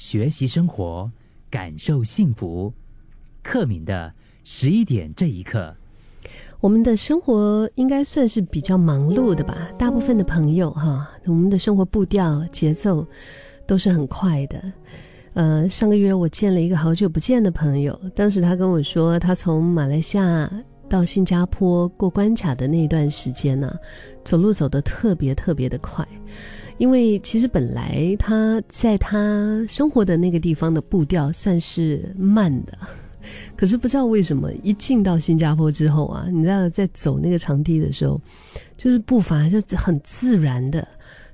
学习生活，感受幸福。克敏的十一点这一刻，我们的生活应该算是比较忙碌的吧？大部分的朋友哈，我们的生活步调节奏都是很快的。呃，上个月我见了一个好久不见的朋友，当时他跟我说，他从马来西亚到新加坡过关卡的那段时间呢，走路走得特别特别的快。因为其实本来他在他生活的那个地方的步调算是慢的，可是不知道为什么一进到新加坡之后啊，你知道在走那个长堤的时候，就是步伐就很自然的、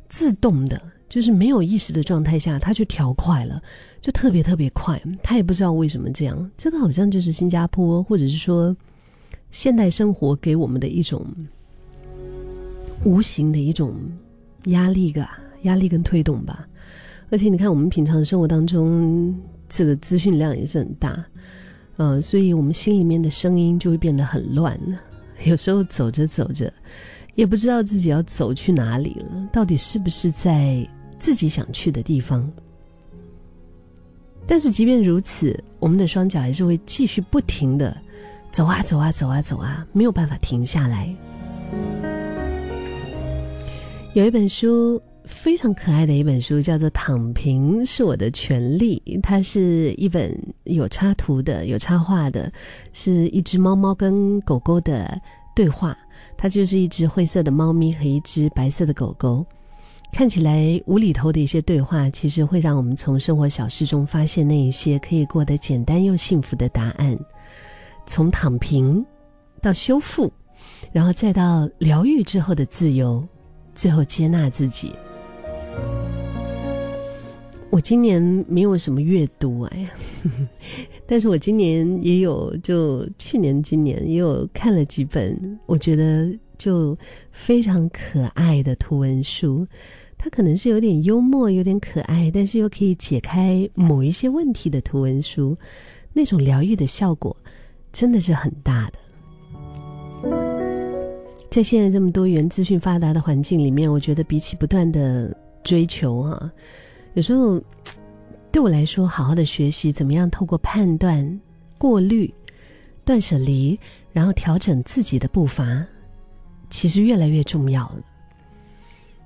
自动的，就是没有意识的状态下，他就调快了，就特别特别快。他也不知道为什么这样，这个好像就是新加坡或者是说现代生活给我们的一种无形的一种。压力个压力跟推动吧，而且你看，我们平常生活当中，这个资讯量也是很大，嗯，所以我们心里面的声音就会变得很乱。有时候走着走着，也不知道自己要走去哪里了，到底是不是在自己想去的地方？但是即便如此，我们的双脚还是会继续不停的走啊走啊走啊走啊，没有办法停下来。有一本书非常可爱的一本书，叫做《躺平是我的权利》。它是一本有插图的、有插画的，是一只猫猫跟狗狗的对话。它就是一只灰色的猫咪和一只白色的狗狗，看起来无厘头的一些对话，其实会让我们从生活小事中发现那一些可以过得简单又幸福的答案。从躺平到修复，然后再到疗愈之后的自由。最后接纳自己。我今年没有什么阅读哎，但是我今年也有，就去年、今年也有看了几本，我觉得就非常可爱的图文书。它可能是有点幽默、有点可爱，但是又可以解开某一些问题的图文书，那种疗愈的效果真的是很大的。在现在这么多元资讯发达的环境里面，我觉得比起不断的追求啊，有时候对我来说，好好的学习怎么样透过判断、过滤、断舍离，然后调整自己的步伐，其实越来越重要了。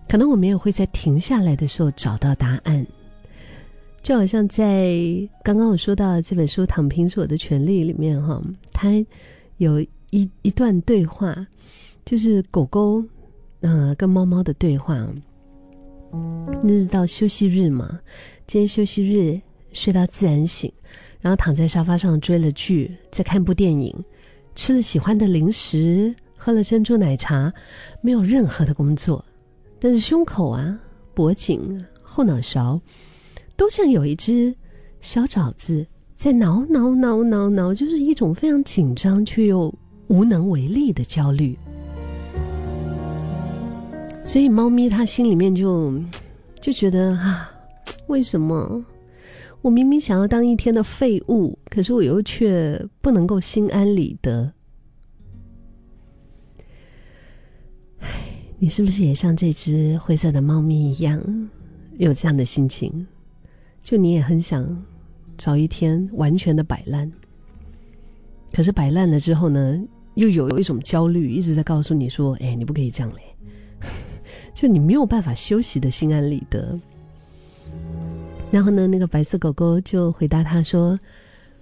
可能我们也会在停下来的时候找到答案，就好像在刚刚我说到这本书《躺平是我的权利》里面哈，它有一一段对话。就是狗狗，嗯，跟猫猫的对话。那是到休息日嘛？今天休息日，睡到自然醒，然后躺在沙发上追了剧，再看部电影，吃了喜欢的零食，喝了珍珠奶茶，没有任何的工作，但是胸口啊、脖颈、后脑勺，都像有一只小爪子在挠挠挠挠挠，就是一种非常紧张却又无能为力的焦虑。所以猫咪它心里面就就觉得啊，为什么我明明想要当一天的废物，可是我又却不能够心安理得？你是不是也像这只灰色的猫咪一样，有这样的心情？就你也很想找一天完全的摆烂，可是摆烂了之后呢，又有一种焦虑一直在告诉你说：“哎，你不可以这样嘞。”就你没有办法休息的心安理得。然后呢，那个白色狗狗就回答他说：“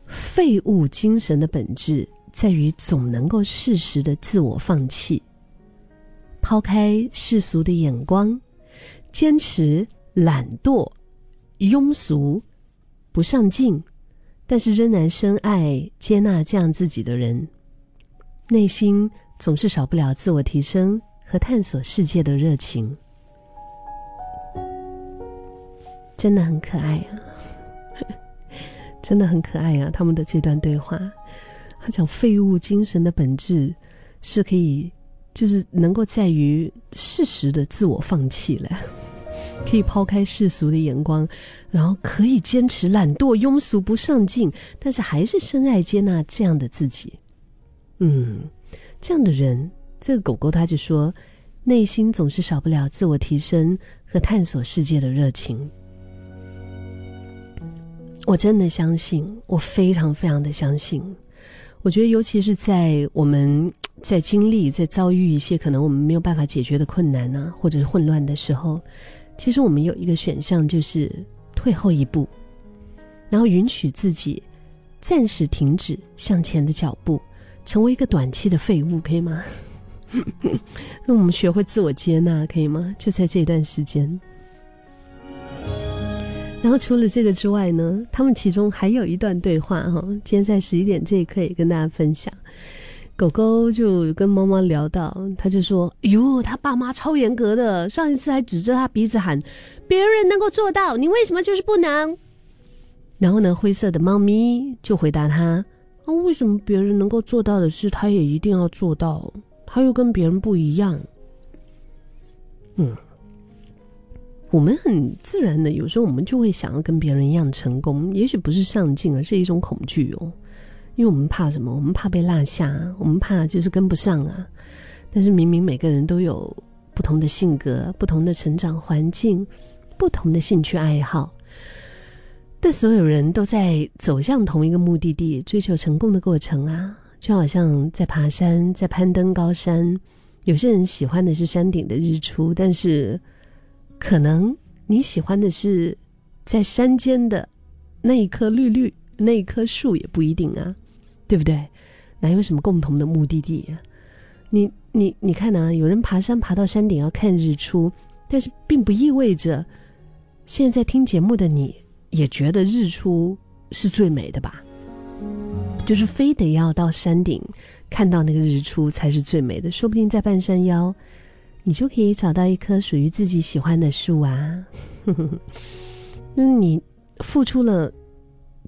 废物精神的本质在于总能够适时的自我放弃，抛开世俗的眼光，坚持懒惰、庸俗、不上进，但是仍然深爱、接纳这样自己的人，内心总是少不了自我提升。”和探索世界的热情，真的很可爱啊！真的很可爱啊！他们的这段对话，他讲废物精神的本质是可以，就是能够在于适时的自我放弃了，可以抛开世俗的眼光，然后可以坚持懒惰、庸俗、不上进，但是还是深爱、接纳这样的自己。嗯，这样的人。这个狗狗，它就说，内心总是少不了自我提升和探索世界的热情。我真的相信，我非常非常的相信。我觉得，尤其是在我们在经历、在遭遇一些可能我们没有办法解决的困难啊，或者是混乱的时候，其实我们有一个选项，就是退后一步，然后允许自己暂时停止向前的脚步，成为一个短期的废物，可以吗？那我们学会自我接纳，可以吗？就在这段时间。然后除了这个之外呢，他们其中还有一段对话哈。今天在十一点这一刻也跟大家分享。狗狗就跟猫猫聊到，他就说：“哟，他爸妈超严格的，上一次还指着他鼻子喊，别人能够做到，你为什么就是不能？”然后呢，灰色的猫咪就回答他：“啊，为什么别人能够做到的事，他也一定要做到？他又跟别人不一样。”嗯。我们很自然的，有时候我们就会想要跟别人一样成功，也许不是上进，而是一种恐惧哦。因为我们怕什么？我们怕被落下，我们怕就是跟不上啊。但是明明每个人都有不同的性格、不同的成长环境、不同的兴趣爱好，但所有人都在走向同一个目的地，追求成功的过程啊。就好像在爬山，在攀登高山，有些人喜欢的是山顶的日出，但是。可能你喜欢的是在山间的那一棵绿绿那一棵树也不一定啊，对不对？哪有什么共同的目的地啊？你你你看呢？有人爬山爬到山顶要看日出，但是并不意味着现在在听节目的你也觉得日出是最美的吧？就是非得要到山顶看到那个日出才是最美的，说不定在半山腰。你就可以找到一棵属于自己喜欢的树啊！嗯，你付出了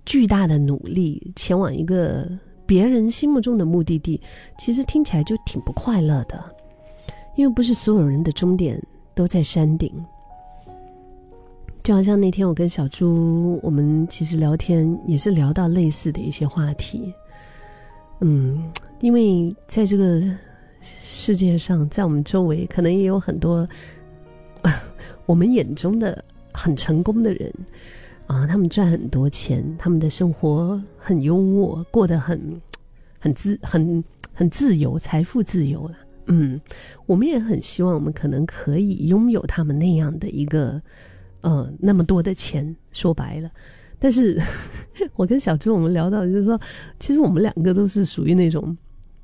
巨大的努力，前往一个别人心目中的目的地，其实听起来就挺不快乐的，因为不是所有人的终点都在山顶。就好像那天我跟小猪，我们其实聊天也是聊到类似的一些话题。嗯，因为在这个。世界上，在我们周围，可能也有很多 我们眼中的很成功的人啊，他们赚很多钱，他们的生活很优渥，过得很很自很很自由，财富自由了。嗯，我们也很希望，我们可能可以拥有他们那样的一个呃那么多的钱。说白了，但是 我跟小朱我们聊到，就是说，其实我们两个都是属于那种。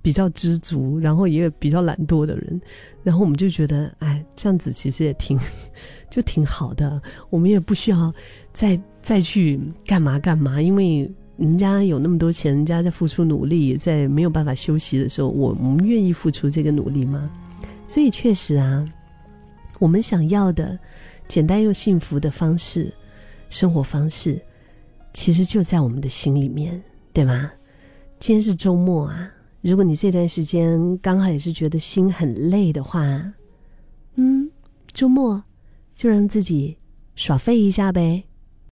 比较知足，然后也比较懒惰的人，然后我们就觉得，哎，这样子其实也挺，就挺好的。我们也不需要再再去干嘛干嘛，因为人家有那么多钱，人家在付出努力，在没有办法休息的时候，我们愿意付出这个努力吗？所以确实啊，我们想要的简单又幸福的方式，生活方式，其实就在我们的心里面，对吗？今天是周末啊。如果你这段时间刚好也是觉得心很累的话，嗯，周末就让自己耍废一下呗。